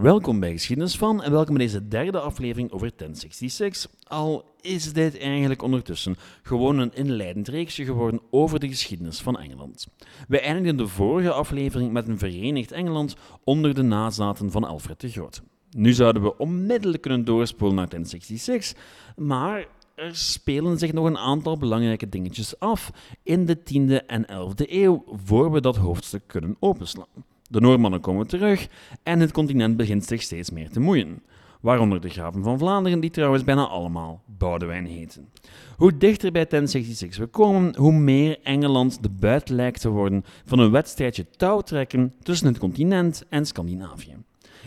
Welkom bij Geschiedenis van en welkom bij deze derde aflevering over 1066. Al is dit eigenlijk ondertussen gewoon een inleidend reeksje geworden over de geschiedenis van Engeland. We eindigden de vorige aflevering met een verenigd Engeland onder de nazaten van Alfred de Grote. Nu zouden we onmiddellijk kunnen doorspoelen naar 1066, maar er spelen zich nog een aantal belangrijke dingetjes af in de 10e en 11e eeuw voor we dat hoofdstuk kunnen openslaan. De Noormannen komen terug en het continent begint zich steeds meer te moeien. Waaronder de graven van Vlaanderen, die trouwens bijna allemaal Boudewijn heten. Hoe dichter bij 1066 we komen, hoe meer Engeland de buit lijkt te worden van een wedstrijdje touwtrekken tussen het continent en Scandinavië.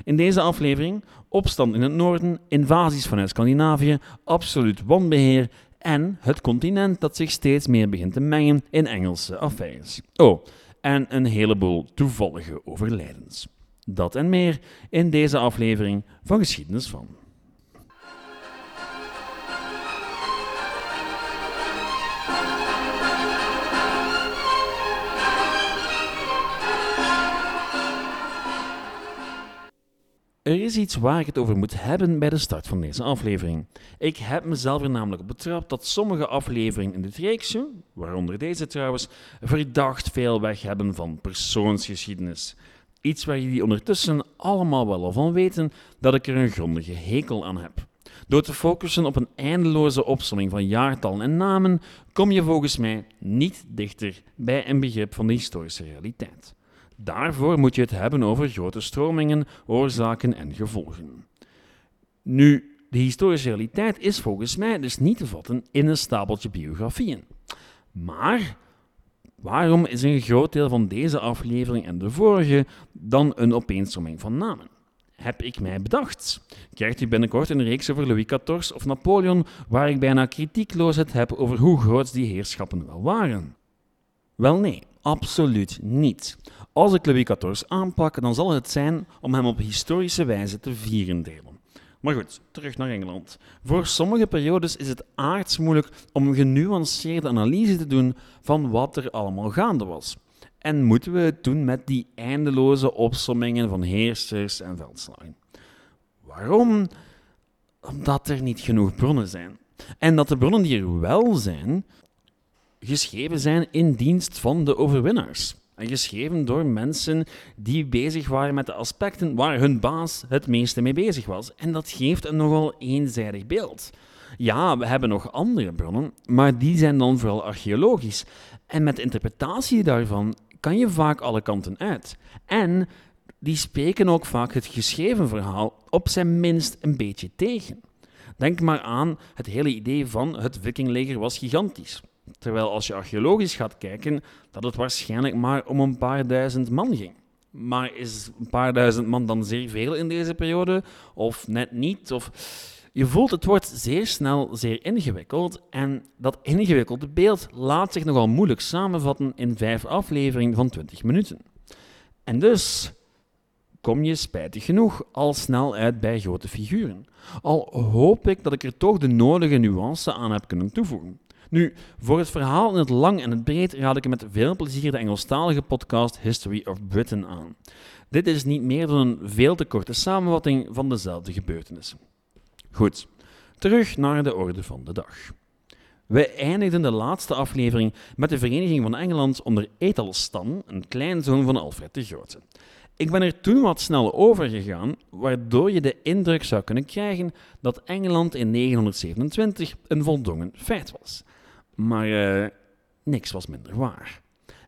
In deze aflevering opstand in het noorden, invasies vanuit Scandinavië, absoluut wanbeheer en het continent dat zich steeds meer begint te mengen in Engelse affaires. Oh, en een heleboel toevallige overlijdens. Dat en meer in deze aflevering van Geschiedenis van. Er is iets waar ik het over moet hebben bij de start van deze aflevering. Ik heb mezelf er namelijk op betrapt dat sommige afleveringen in dit reeksje, waaronder deze trouwens, verdacht veel weg hebben van persoonsgeschiedenis. Iets waar jullie ondertussen allemaal wel al van weten dat ik er een grondige hekel aan heb. Door te focussen op een eindeloze opsomming van jaartallen en namen, kom je volgens mij niet dichter bij een begrip van de historische realiteit. Daarvoor moet je het hebben over grote stromingen, oorzaken en gevolgen. Nu, de historische realiteit is volgens mij dus niet te vatten in een stapeltje biografieën. Maar waarom is een groot deel van deze aflevering en de vorige dan een opeenstroming van namen? Heb ik mij bedacht. Krijgt u binnenkort een reeks over Louis XIV of Napoleon, waar ik bijna kritiekloos het heb over hoe groot die heerschappen wel waren? Wel nee, absoluut niet. Als ik Louis XIV aanpak, dan zal het zijn om hem op historische wijze te vieren delen. Maar goed, terug naar Engeland. Voor sommige periodes is het aardsmoeilijk om een genuanceerde analyse te doen van wat er allemaal gaande was. En moeten we het doen met die eindeloze opsommingen van heersers en veldslagen. Waarom? Omdat er niet genoeg bronnen zijn. En dat de bronnen die er wel zijn, geschreven zijn in dienst van de overwinnaars. En geschreven door mensen die bezig waren met de aspecten waar hun baas het meeste mee bezig was. En dat geeft een nogal eenzijdig beeld. Ja, we hebben nog andere bronnen, maar die zijn dan vooral archeologisch. En met interpretatie daarvan kan je vaak alle kanten uit. En die spreken ook vaak het geschreven verhaal op zijn minst een beetje tegen. Denk maar aan het hele idee van het vikingleger was gigantisch. Terwijl als je archeologisch gaat kijken, dat het waarschijnlijk maar om een paar duizend man ging. Maar is een paar duizend man dan zeer veel in deze periode? Of net niet? Of... Je voelt, het wordt zeer snel zeer ingewikkeld. En dat ingewikkelde beeld laat zich nogal moeilijk samenvatten in vijf afleveringen van 20 minuten. En dus kom je spijtig genoeg al snel uit bij grote figuren. Al hoop ik dat ik er toch de nodige nuance aan heb kunnen toevoegen. Nu, voor het verhaal in het lang en het breed raad ik met veel plezier de Engelstalige podcast History of Britain aan. Dit is niet meer dan een veel te korte samenvatting van dezelfde gebeurtenissen. Goed, terug naar de orde van de dag. We eindigden de laatste aflevering met de Vereniging van Engeland onder Ethelstan, een kleinzoon van Alfred de Grote. Ik ben er toen wat snel over gegaan, waardoor je de indruk zou kunnen krijgen dat Engeland in 927 een voldongen feit was. Maar uh, niks was minder waar.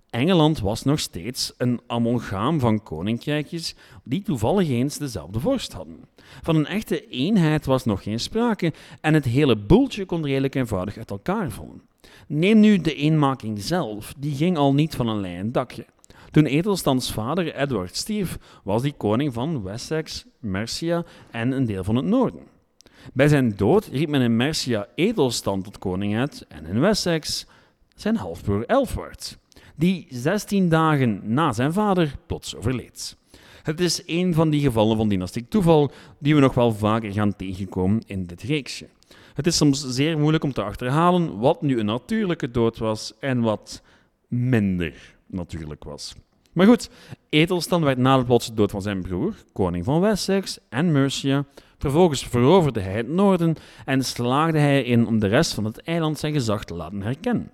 Engeland was nog steeds een amalgaam van koninkrijkjes die toevallig eens dezelfde vorst hadden. Van een echte eenheid was nog geen sprake en het hele boeltje kon redelijk eenvoudig uit elkaar vallen. Neem nu de eenmaking zelf, die ging al niet van een lijn dakje. Toen Edelstans vader Edward stierf, was hij koning van Wessex, Mercia en een deel van het noorden. Bij zijn dood riep men in Mercia Edelstan tot koning uit en in Wessex zijn halfbroer Elfward, die 16 dagen na zijn vader plots overleed. Het is een van die gevallen van dynastiek toeval die we nog wel vaker gaan tegenkomen in dit reeksje. Het is soms zeer moeilijk om te achterhalen wat nu een natuurlijke dood was en wat minder natuurlijk was. Maar goed, Ethelstan werd na de plotse dood van zijn broer, koning van Wessex en Mercia, vervolgens veroverde hij het noorden en slaagde hij in om de rest van het eiland zijn gezag te laten herkennen.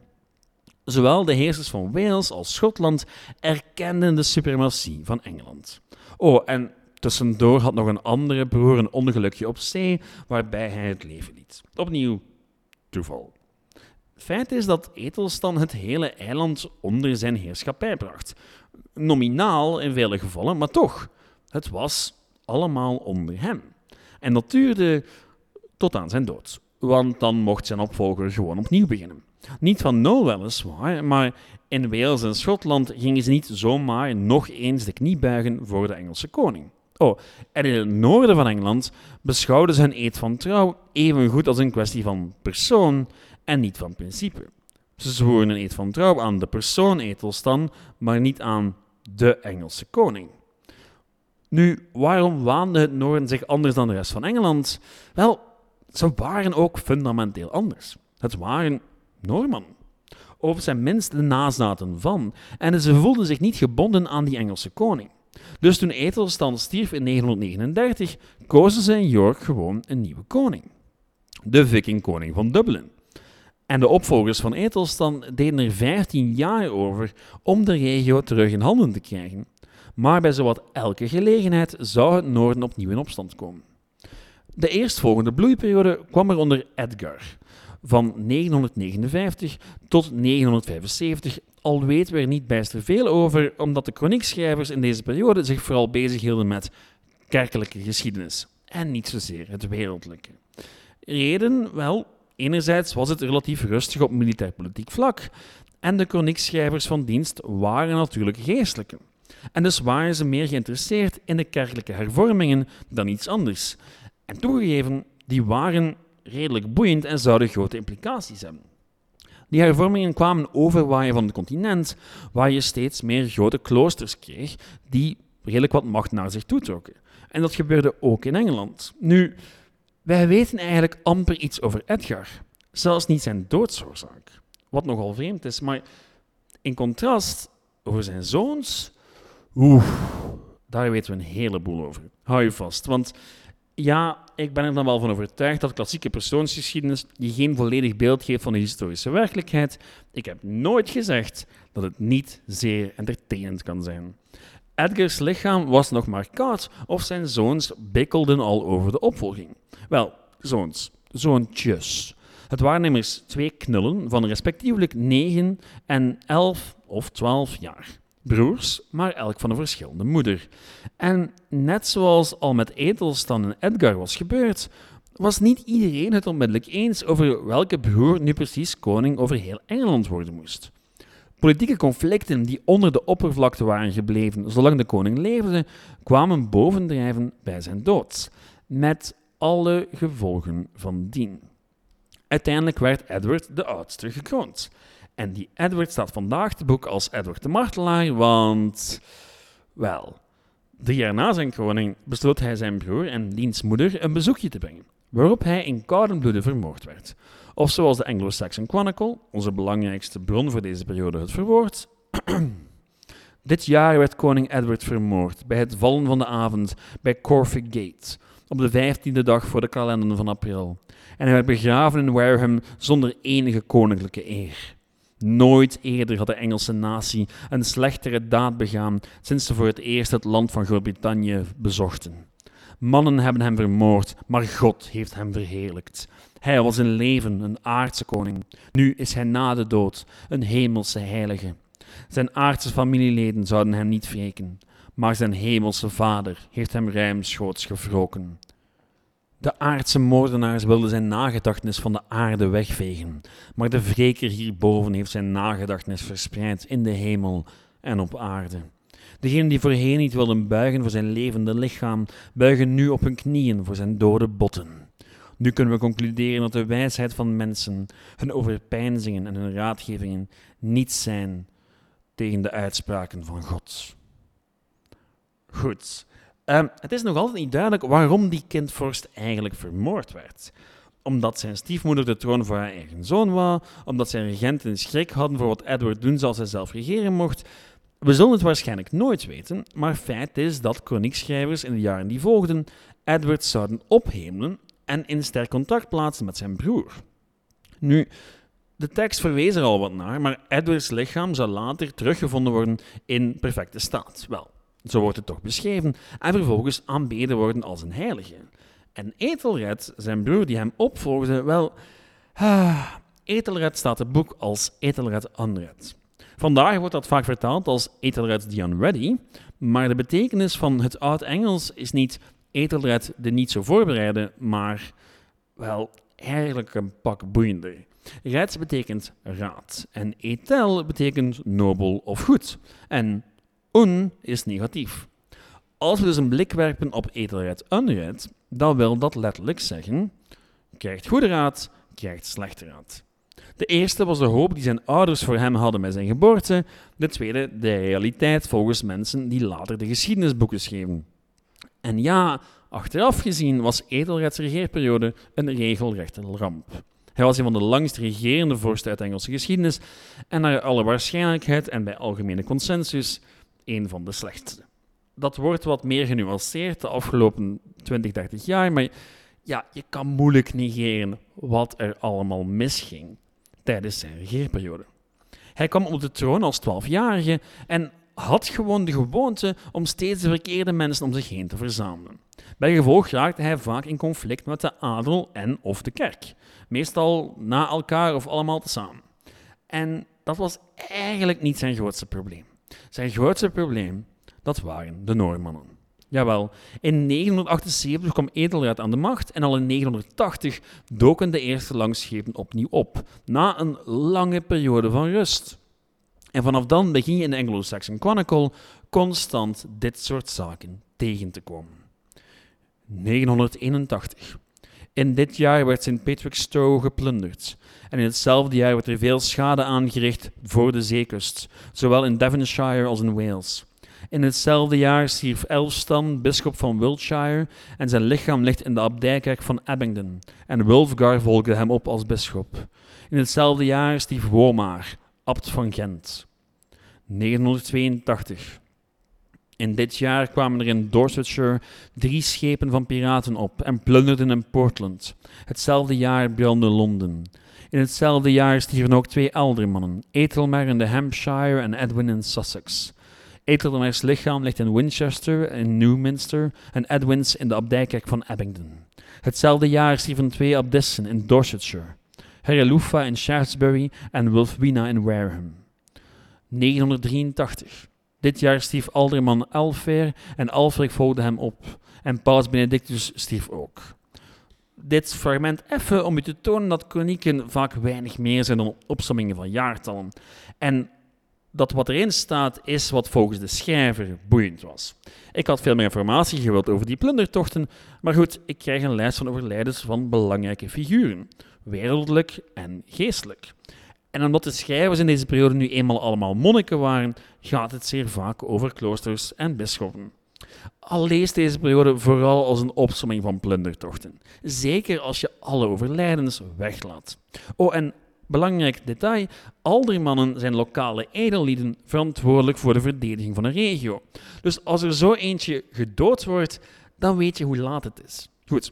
Zowel de heersers van Wales als Schotland erkenden de suprematie van Engeland. Oh, en tussendoor had nog een andere broer een ongelukje op zee waarbij hij het leven liet. Opnieuw toeval. Feit is dat Ethelstan het hele eiland onder zijn heerschappij bracht. Nominaal in vele gevallen, maar toch. Het was allemaal onder hem. En dat duurde tot aan zijn dood. Want dan mocht zijn opvolger gewoon opnieuw beginnen. Niet van nul weliswaar, maar in Wales en Schotland gingen ze niet zomaar nog eens de knie buigen voor de Engelse koning. Oh, en in het noorden van Engeland beschouwden ze hun eed van trouw even goed als een kwestie van persoon en niet van principe. Ze zwoeren een eed van trouw aan de persoon Ethelstan, maar niet aan de Engelse koning. Nu, waarom waande het noorden zich anders dan de rest van Engeland? Wel, ze waren ook fundamenteel anders. Het waren Norman. Of zijn minst de nazaten van, en ze voelden zich niet gebonden aan die Engelse koning. Dus toen Ethelstan stierf in 939, kozen ze in York gewoon een nieuwe koning. De vikingkoning van Dublin. En de opvolgers van Ethelstan deden er 15 jaar over om de regio terug in handen te krijgen. Maar bij zowat elke gelegenheid zou het noorden opnieuw in opstand komen. De eerstvolgende bloeiperiode kwam er onder Edgar, van 959 tot 975, al weten we er niet bijster veel over, omdat de chroniekschrijvers in deze periode zich vooral bezighielden met kerkelijke geschiedenis en niet zozeer het wereldlijke. Reden? Wel, enerzijds was het relatief rustig op militair-politiek vlak en de chroniekschrijvers van dienst waren natuurlijk geestelijke. En dus waren ze meer geïnteresseerd in de kerkelijke hervormingen dan iets anders. En toegegeven, die waren redelijk boeiend en zouden grote implicaties hebben. Die hervormingen kwamen overwaaien van het continent, waar je steeds meer grote kloosters kreeg die redelijk wat macht naar zich toetrokken. En dat gebeurde ook in Engeland. Nu, wij weten eigenlijk amper iets over Edgar, zelfs niet zijn doodsoorzaak. Wat nogal vreemd is, maar in contrast over zijn zoons, oeh, daar weten we een heleboel over. Hou je vast, want ja, ik ben er dan wel van overtuigd dat klassieke persoonsgeschiedenis je geen volledig beeld geeft van de historische werkelijkheid. Ik heb nooit gezegd dat het niet zeer entertainend kan zijn. Edgars lichaam was nog maar koud of zijn zoons bikkelden al over de opvolging. Wel, zoons, zoontjes. Het waren immers twee knullen van respectievelijk 9 en 11 of 12 jaar broers, maar elk van een verschillende moeder. En net zoals al met Ethelstan en Edgar was gebeurd, was niet iedereen het onmiddellijk eens over welke broer nu precies koning over heel Engeland worden moest. Politieke conflicten die onder de oppervlakte waren gebleven zolang de koning leefde, kwamen bovendrijven bij zijn dood, met alle gevolgen van dien. Uiteindelijk werd Edward de oudste gekroond. En die Edward staat vandaag te boek als Edward de Martelaar, want, wel, drie jaar na zijn kroning besloot hij zijn broer en diens moeder een bezoekje te brengen, waarop hij in koude bloeden vermoord werd. Of zoals de Anglo-Saxon Chronicle, onze belangrijkste bron voor deze periode, het verwoordt. Dit jaar werd koning Edward vermoord bij het vallen van de avond bij Corfe Gate, op de vijftiende dag voor de kalender van april. En hij werd begraven in Wareham zonder enige koninklijke eer. Nooit eerder had de Engelse natie een slechtere daad begaan sinds ze voor het eerst het land van Groot-Brittannië bezochten. Mannen hebben hem vermoord, maar God heeft hem verheerlijkt. Hij was in leven een aardse koning. Nu is hij na de dood een hemelse heilige. Zijn aardse familieleden zouden hem niet wreken, maar zijn hemelse vader heeft hem ruimschoots gewroken. De aardse moordenaars wilden zijn nagedachtenis van de aarde wegvegen, maar de wreker hierboven heeft zijn nagedachtenis verspreid in de hemel en op aarde. Degenen die voorheen niet wilden buigen voor zijn levende lichaam, buigen nu op hun knieën voor zijn dode botten. Nu kunnen we concluderen dat de wijsheid van mensen, hun overpeinzingen en hun raadgevingen niets zijn tegen de uitspraken van God. Goed. Ehm, het is nog altijd niet duidelijk waarom die kindvorst eigenlijk vermoord werd. Omdat zijn stiefmoeder de troon voor haar eigen zoon wou, omdat zijn regenten schrik hadden voor wat Edward doen zou als hij zelf regeren mocht. We zullen het waarschijnlijk nooit weten, maar feit is dat kroniekschrijvers in de jaren die volgden Edward zouden ophemelen en in sterk contact plaatsen met zijn broer. Nu, de tekst verwees er al wat naar, maar Edwards lichaam zou later teruggevonden worden in perfecte staat. Wel, zo wordt het toch beschreven, en vervolgens aanbeden worden als een heilige. En Ethelred, zijn broer die hem opvolgde, wel, ah, Ethelred staat het boek als Ethelred Unread. Vandaag wordt dat vaak vertaald als Ethelred the Unready, maar de betekenis van het Oud-Engels is niet Ethelred de niet zo voorbereide, maar wel eigenlijk een pak boeiender. Red betekent raad en etel betekent nobel of goed en un is negatief. Als we dus een blik werpen op Ethelred Unred, dan wil dat letterlijk zeggen: krijgt goede raad, krijgt slechte raad. De eerste was de hoop die zijn ouders voor hem hadden bij zijn geboorte, de tweede de realiteit volgens mensen die later de geschiedenisboeken schreven. En ja, achteraf gezien was Ethelreds regeerperiode een regelrechte ramp. Hij was een van de langst regerende vorsten uit Engelse geschiedenis en naar alle waarschijnlijkheid en bij algemene consensus een van de slechtste. Dat wordt wat meer genuanceerd de afgelopen 20, 30 jaar, maar ja, je kan moeilijk negeren wat er allemaal misging tijdens zijn regeerperiode. Hij kwam op de troon als 12-jarige en had gewoon de gewoonte om steeds de verkeerde mensen om zich heen te verzamelen. Bij gevolg raakte hij vaak in conflict met de adel en of de kerk. Meestal na elkaar of allemaal tezamen. En dat was eigenlijk niet zijn grootste probleem. Zijn grootste probleem, dat waren de Noormannen. Jawel, in 978 kwam Edelred aan de macht en al in 980 doken de eerste langschepen opnieuw op, na een lange periode van rust. En vanaf dan begin je in de Anglo-Saxon Chronicle constant dit soort zaken tegen te komen. 981. In dit jaar werd St. Patrick's Stowe geplunderd. En in hetzelfde jaar werd er veel schade aangericht voor de zeekust, zowel in Devonshire als in Wales. In hetzelfde jaar stierf Elfstan, bisschop van Wiltshire, en zijn lichaam ligt in de abdijkerk van Abingdon. En Wulfgar volgde hem op als bisschop. In hetzelfde jaar stierf Womaar, abt van Gent. 982. In dit jaar kwamen er in Dorsetshire drie schepen van piraten op en plunderden in Portland. Hetzelfde jaar brandde Londen. In hetzelfde jaar stierven ook twee oudere mannen, Ethelmer in de Hampshire en Edwin in Sussex. Ethelmer's lichaam ligt in Winchester in Newminster en Edwin's in de abdijkerk van Abingdon. Hetzelfde jaar stierven twee abdissen in Dorsetshire, Herelufa in Shaftesbury en Wulfwina in Wareham. 983. Dit jaar stierf alderman Alfer en Alfred volgde hem op. En Paus Benedictus stierf ook. Dit fragment even om u te tonen dat kronieken vaak weinig meer zijn dan opsommingen van jaartallen. En dat wat erin staat is wat volgens de schrijver boeiend was. Ik had veel meer informatie gewild over die plundertochten, maar goed, ik krijg een lijst van overlijdens van belangrijke figuren, wereldlijk en geestelijk. En omdat de schrijvers in deze periode nu eenmaal allemaal monniken waren, gaat het zeer vaak over kloosters en bisschoppen. Al leest deze periode vooral als een opsomming van plundertochten, zeker als je alle overlijdens weglaat. Oh, en belangrijk detail, al die mannen zijn lokale edellieden verantwoordelijk voor de verdediging van een regio. Dus als er zo eentje gedood wordt, dan weet je hoe laat het is. Goed,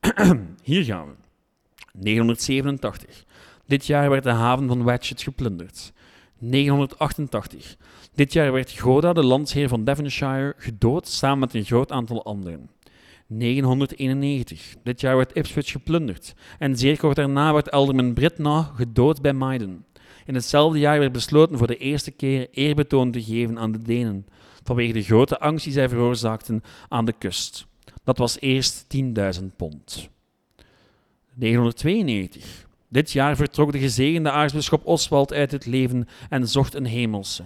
hier gaan we. 987. Dit jaar werd de haven van Watchet geplunderd. 988. Dit jaar werd Goda, de landsheer van Devonshire, gedood samen met een groot aantal anderen. 991. Dit jaar werd Ipswich geplunderd. En zeer kort daarna werd Alderman Britna gedood bij Maiden. In hetzelfde jaar werd besloten voor de eerste keer eerbetoon te geven aan de Denen, vanwege de grote angst die zij veroorzaakten aan de kust. Dat was eerst 10.000 pond. 992. Dit jaar vertrok de gezegende aartsbisschop Oswald uit het leven en zocht een hemelse.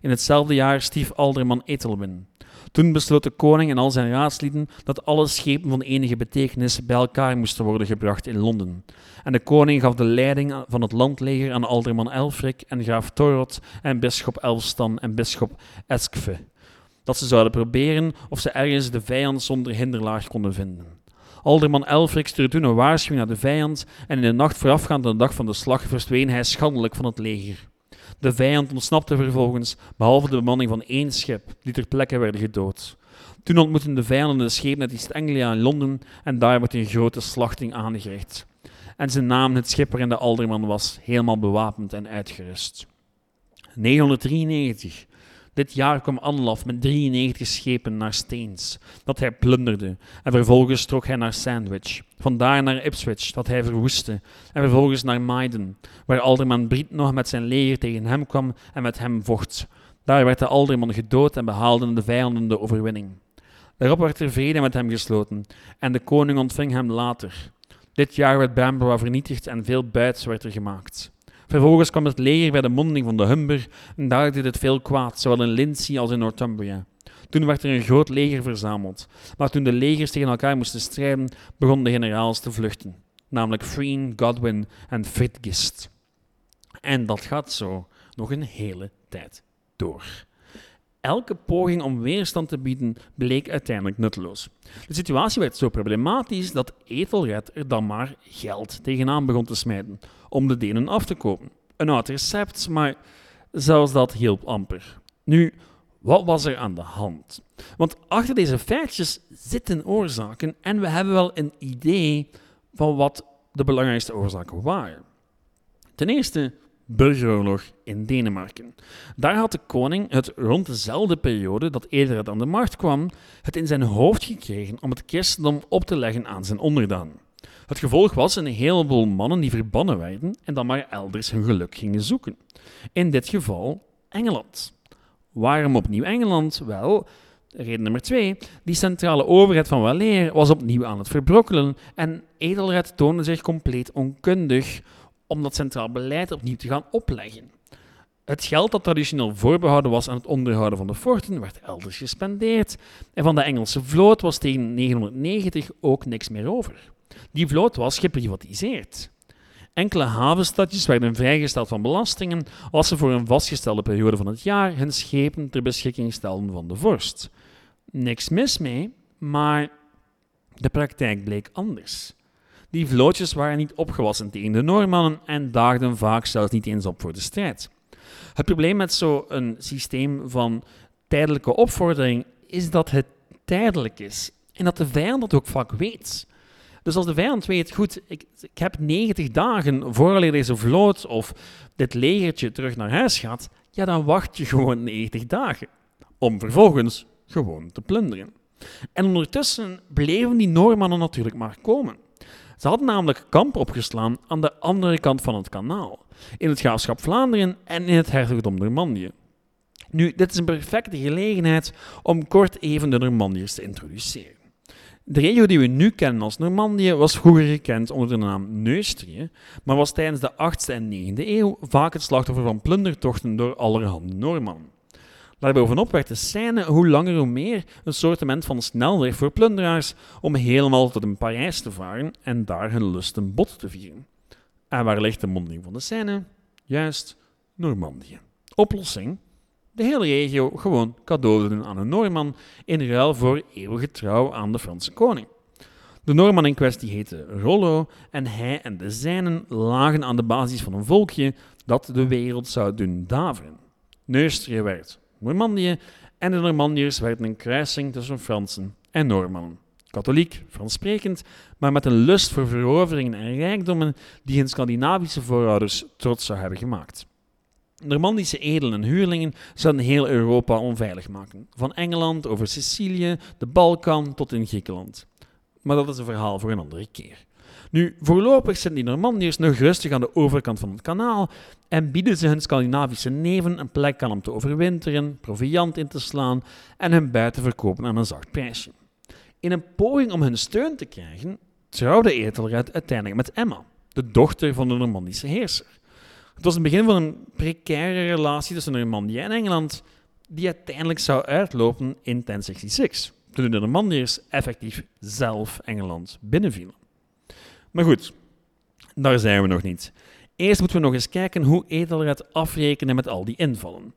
In hetzelfde jaar stief alderman Ethelwin. Toen besloot de koning en al zijn raadslieden dat alle schepen van enige betekenis bij elkaar moesten worden gebracht in Londen. En de koning gaf de leiding van het landleger aan alderman Elfrik en graaf Torot en bisschop Elfstan en bisschop Eskve. Dat ze zouden proberen of ze ergens de vijand zonder hinderlaag konden vinden. Alderman Elfrik stuurde toen een waarschuwing naar de vijand en in de nacht voorafgaand aan de dag van de slag verdween hij schandelijk van het leger. De vijand ontsnapte vervolgens, behalve de bemanning van één schip, die ter plekke werden gedood. Toen ontmoetten de vijanden de schepen uit East Anglia in Londen en daar werd een grote slachting aangericht. En ze namen het schip waarin de alderman was, helemaal bewapend en uitgerust. 993. Dit jaar kwam Anlaf met 93 schepen naar Steens, dat hij plunderde, en vervolgens trok hij naar Sandwich, vandaar naar Ipswich, dat hij verwoestte, en vervolgens naar Maiden, waar alderman Briet nog met zijn leger tegen hem kwam en met hem vocht. Daar werd de alderman gedood en behaalden de vijanden de overwinning. Daarop werd er vrede met hem gesloten, en de koning ontving hem later. Dit jaar werd Bamborough vernietigd en veel buits werd er gemaakt. Vervolgens kwam het leger bij de monding van de Humber en daar deed het veel kwaad, zowel in Lindsey als in Northumbria. Toen werd er een groot leger verzameld, maar toen de legers tegen elkaar moesten strijden, begonnen de generaals te vluchten, namelijk Freen, Godwin en Fitgist. En dat gaat zo nog een hele tijd door. Elke poging om weerstand te bieden bleek uiteindelijk nutteloos. De situatie werd zo problematisch dat Ethelred er dan maar geld tegenaan begon te smijten om de Denen af te kopen. Een oud recept, maar zelfs dat hielp amper. Nu, wat was er aan de hand? Want achter deze feitjes zitten oorzaken en we hebben wel een idee van wat de belangrijkste oorzaken waren. Ten eerste burgeroorlog in Denemarken. Daar had de koning het rond dezelfde periode dat Edered aan de macht kwam, het in zijn hoofd gekregen om het christendom op te leggen aan zijn onderdanen. Het gevolg was een heleboel mannen die verbannen werden en dan maar elders hun geluk gingen zoeken. In dit geval Engeland. Waarom opnieuw Engeland? Wel, reden nummer twee, die centrale overheid van Waleer was opnieuw aan het verbrokkelen en Edelred toonde zich compleet onkundig om dat centraal beleid opnieuw te gaan opleggen. Het geld dat traditioneel voorbehouden was aan het onderhouden van de forten werd elders gespendeerd en van de Engelse vloot was tegen 990 ook niks meer over. Die vloot was geprivatiseerd. Enkele havenstadjes werden vrijgesteld van belastingen als ze voor een vastgestelde periode van het jaar hun schepen ter beschikking stelden van de vorst. Niks mis mee, maar de praktijk bleek anders. Die vlootjes waren niet opgewassen tegen de Noormannen en daagden vaak zelfs niet eens op voor de strijd. Het probleem met zo'n systeem van tijdelijke opvordering is dat het tijdelijk is en dat de vijand dat ook vaak weet. Dus als de vijand weet, goed, ik, ik heb 90 dagen voordat deze vloot of dit legertje terug naar huis gaat, ja, dan wacht je gewoon 90 dagen om vervolgens gewoon te plunderen. En ondertussen bleven die Noormannen natuurlijk maar komen. Ze hadden namelijk kamp opgeslaan aan de andere kant van het kanaal, in het graafschap Vlaanderen en in het hertogdom Normandië. Nu, dit is een perfecte gelegenheid om kort even de Normandiërs te introduceren. De regio die we nu kennen als Normandië was vroeger gekend onder de naam Neustrië, maar was tijdens de 8e en 9e eeuw vaak het slachtoffer van plundertochten door allerhande Noormannen. Daarbovenop werd de Seine hoe langer hoe meer een soortement van snelweg voor plunderaars om helemaal tot in Parijs te varen en daar hun lusten bot te vieren. En waar ligt de monding van de Seine? Juist, Normandië. Oplossing? De hele regio gewoon cadeau doen aan een Noorman in ruil voor eeuwige trouw aan de Franse koning. De Noorman in kwestie heette Rollo en hij en de zijnen lagen aan de basis van een volkje dat de wereld zou doen daveren. Neustrië werd Normandië en de Normandiërs werden een kruising tussen Fransen en Noormannen. Katholiek, Franssprekend, maar met een lust voor veroveringen en rijkdommen die hun Scandinavische voorouders trots zou hebben gemaakt. Normandische edelen en huurlingen zouden heel Europa onveilig maken, van Engeland over Sicilië, de Balkan tot in Griekenland. Maar dat is een verhaal voor een andere keer. Nu, voorlopig zijn die Normandiërs nog rustig aan de overkant van het kanaal en bieden ze hun Scandinavische neven een plek aan om te overwinteren, proviand in te slaan en hun buiten verkopen aan een zacht prijsje. In een poging om hun steun te krijgen, trouwde Ethelred uiteindelijk met Emma, de dochter van de Normandische heerser. Het was het begin van een precaire relatie tussen Normandië en Engeland, die uiteindelijk zou uitlopen in 1066, toen de Normandiërs effectief zelf Engeland binnenvielen. Maar goed, daar zijn we nog niet. Eerst moeten we nog eens kijken hoe Edelred afrekenen met al die invallen.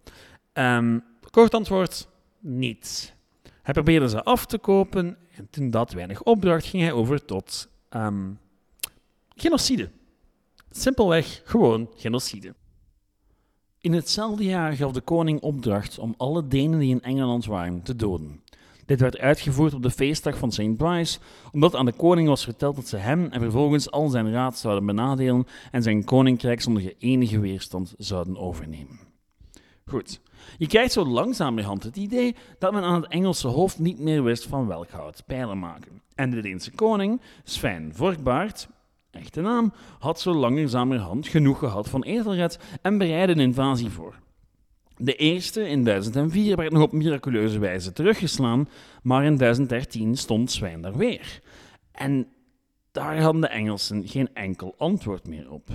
Um, kort antwoord, niets. Hij probeerde ze af te kopen en toen dat weinig opdracht ging hij over tot um, genocide. Simpelweg gewoon genocide. In hetzelfde jaar gaf de koning opdracht om alle Denen die in Engeland waren te doden. Dit werd uitgevoerd op de feestdag van St. Bryce, omdat aan de koning was verteld dat ze hem en vervolgens al zijn raad zouden benadelen en zijn koninkrijk zonder enige weerstand zouden overnemen. Goed, je krijgt zo langzamerhand het idee dat men aan het Engelse hof niet meer wist van welk hout pijlen maken. En de Deense koning, Sven Vorkbaard, echte naam, had zo langzamerhand genoeg gehad van Ethelred en bereidde een invasie voor. De eerste in 1004 werd nog op miraculeuze wijze teruggeslaan, maar in 1013 stond Zwijn daar weer. En daar hadden de Engelsen geen enkel antwoord meer op.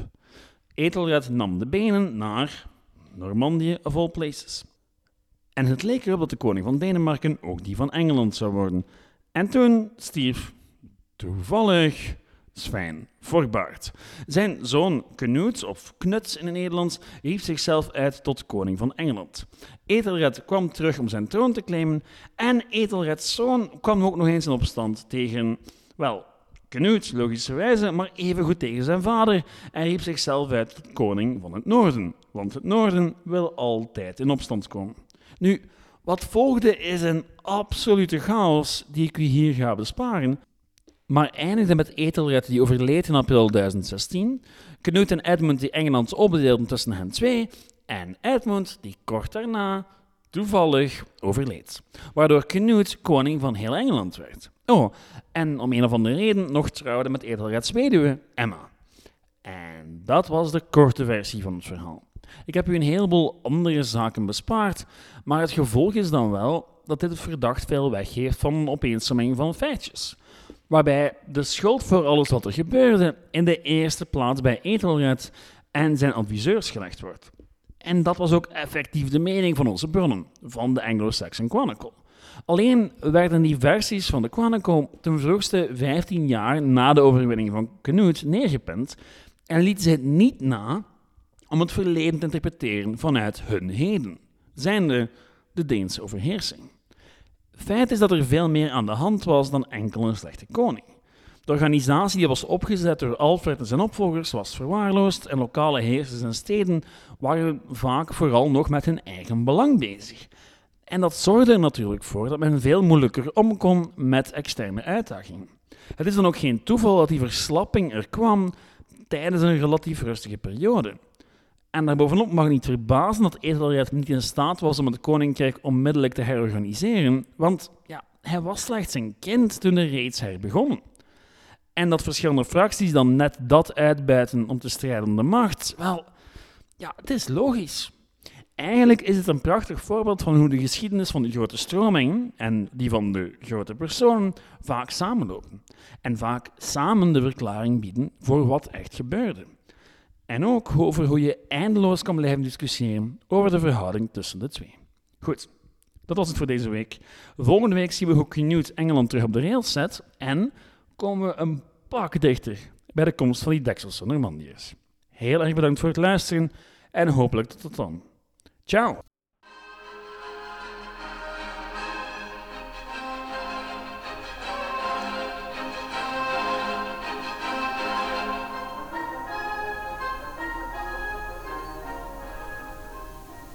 Ethelred nam de benen naar Normandië of all places. En het leek erop dat de koning van Denemarken ook die van Engeland zou worden. En toen stierf toevallig Sven Vorkbaard. Zijn zoon Knut, of Knuts in het Nederlands, riep zichzelf uit tot koning van Engeland. Ethelred kwam terug om zijn troon te claimen en Ethelreds zoon kwam ook nog eens in opstand tegen, wel, Knut, logischerwijze, maar evengoed tegen zijn vader en riep zichzelf uit tot koning van het noorden, want het noorden wil altijd in opstand komen. Nu, wat volgde is een absolute chaos die ik u hier ga besparen, maar eindigde met Ethelred die overleed in april 1016, Knut en Edmund die Engeland opdeelden tussen hen twee, en Edmund die kort daarna toevallig overleed, waardoor Knut koning van heel Engeland werd. Oh, en om een of andere reden nog trouwde met Ethelreds weduwe Emma. En dat was de korte versie van het verhaal. Ik heb u een heleboel andere zaken bespaard, maar het gevolg is dan wel dat dit verdacht veel weggeeft van een opeensomming van feitjes waarbij de schuld voor alles wat er gebeurde in de eerste plaats bij Ethelred en zijn adviseurs gelegd wordt. En dat was ook effectief de mening van onze bronnen, van de Anglo-Saxon Chronicle. Alleen werden die versies van de Chronicle ten vroegste 15 jaar na de overwinning van Knut neergepend en lieten ze het niet na om het verleden te interpreteren vanuit hun heden, zijnde de Deense overheersing. Feit is dat er veel meer aan de hand was dan enkel een slechte koning. De organisatie die was opgezet door Alfred en zijn opvolgers was verwaarloosd en lokale heersers en steden waren vaak vooral nog met hun eigen belang bezig. En dat zorgde er natuurlijk voor dat men veel moeilijker om kon met externe uitdagingen. Het is dan ook geen toeval dat die verslapping er kwam tijdens een relatief rustige periode. En daarbovenop mag niet verbazen dat Ethelred niet in staat was om het koninkrijk onmiddellijk te herorganiseren, want ja, hij was slechts een kind toen de reeds herbegonnen. En dat verschillende fracties dan net dat uitbuiten om te strijden om de macht, wel, ja, het is logisch. Eigenlijk is het een prachtig voorbeeld van hoe de geschiedenis van de grote stroming en die van de grote personen vaak samenlopen. En vaak samen de verklaring bieden voor wat echt gebeurde. En ook over hoe je eindeloos kan blijven discussiëren over de verhouding tussen de twee. Goed, dat was het voor deze week. Volgende week zien we hoe Knut Engeland terug op de rails zet en komen we een pak dichter bij de komst van die dekselse Normandiërs. Heel erg bedankt voor het luisteren en hopelijk tot dan. Ciao!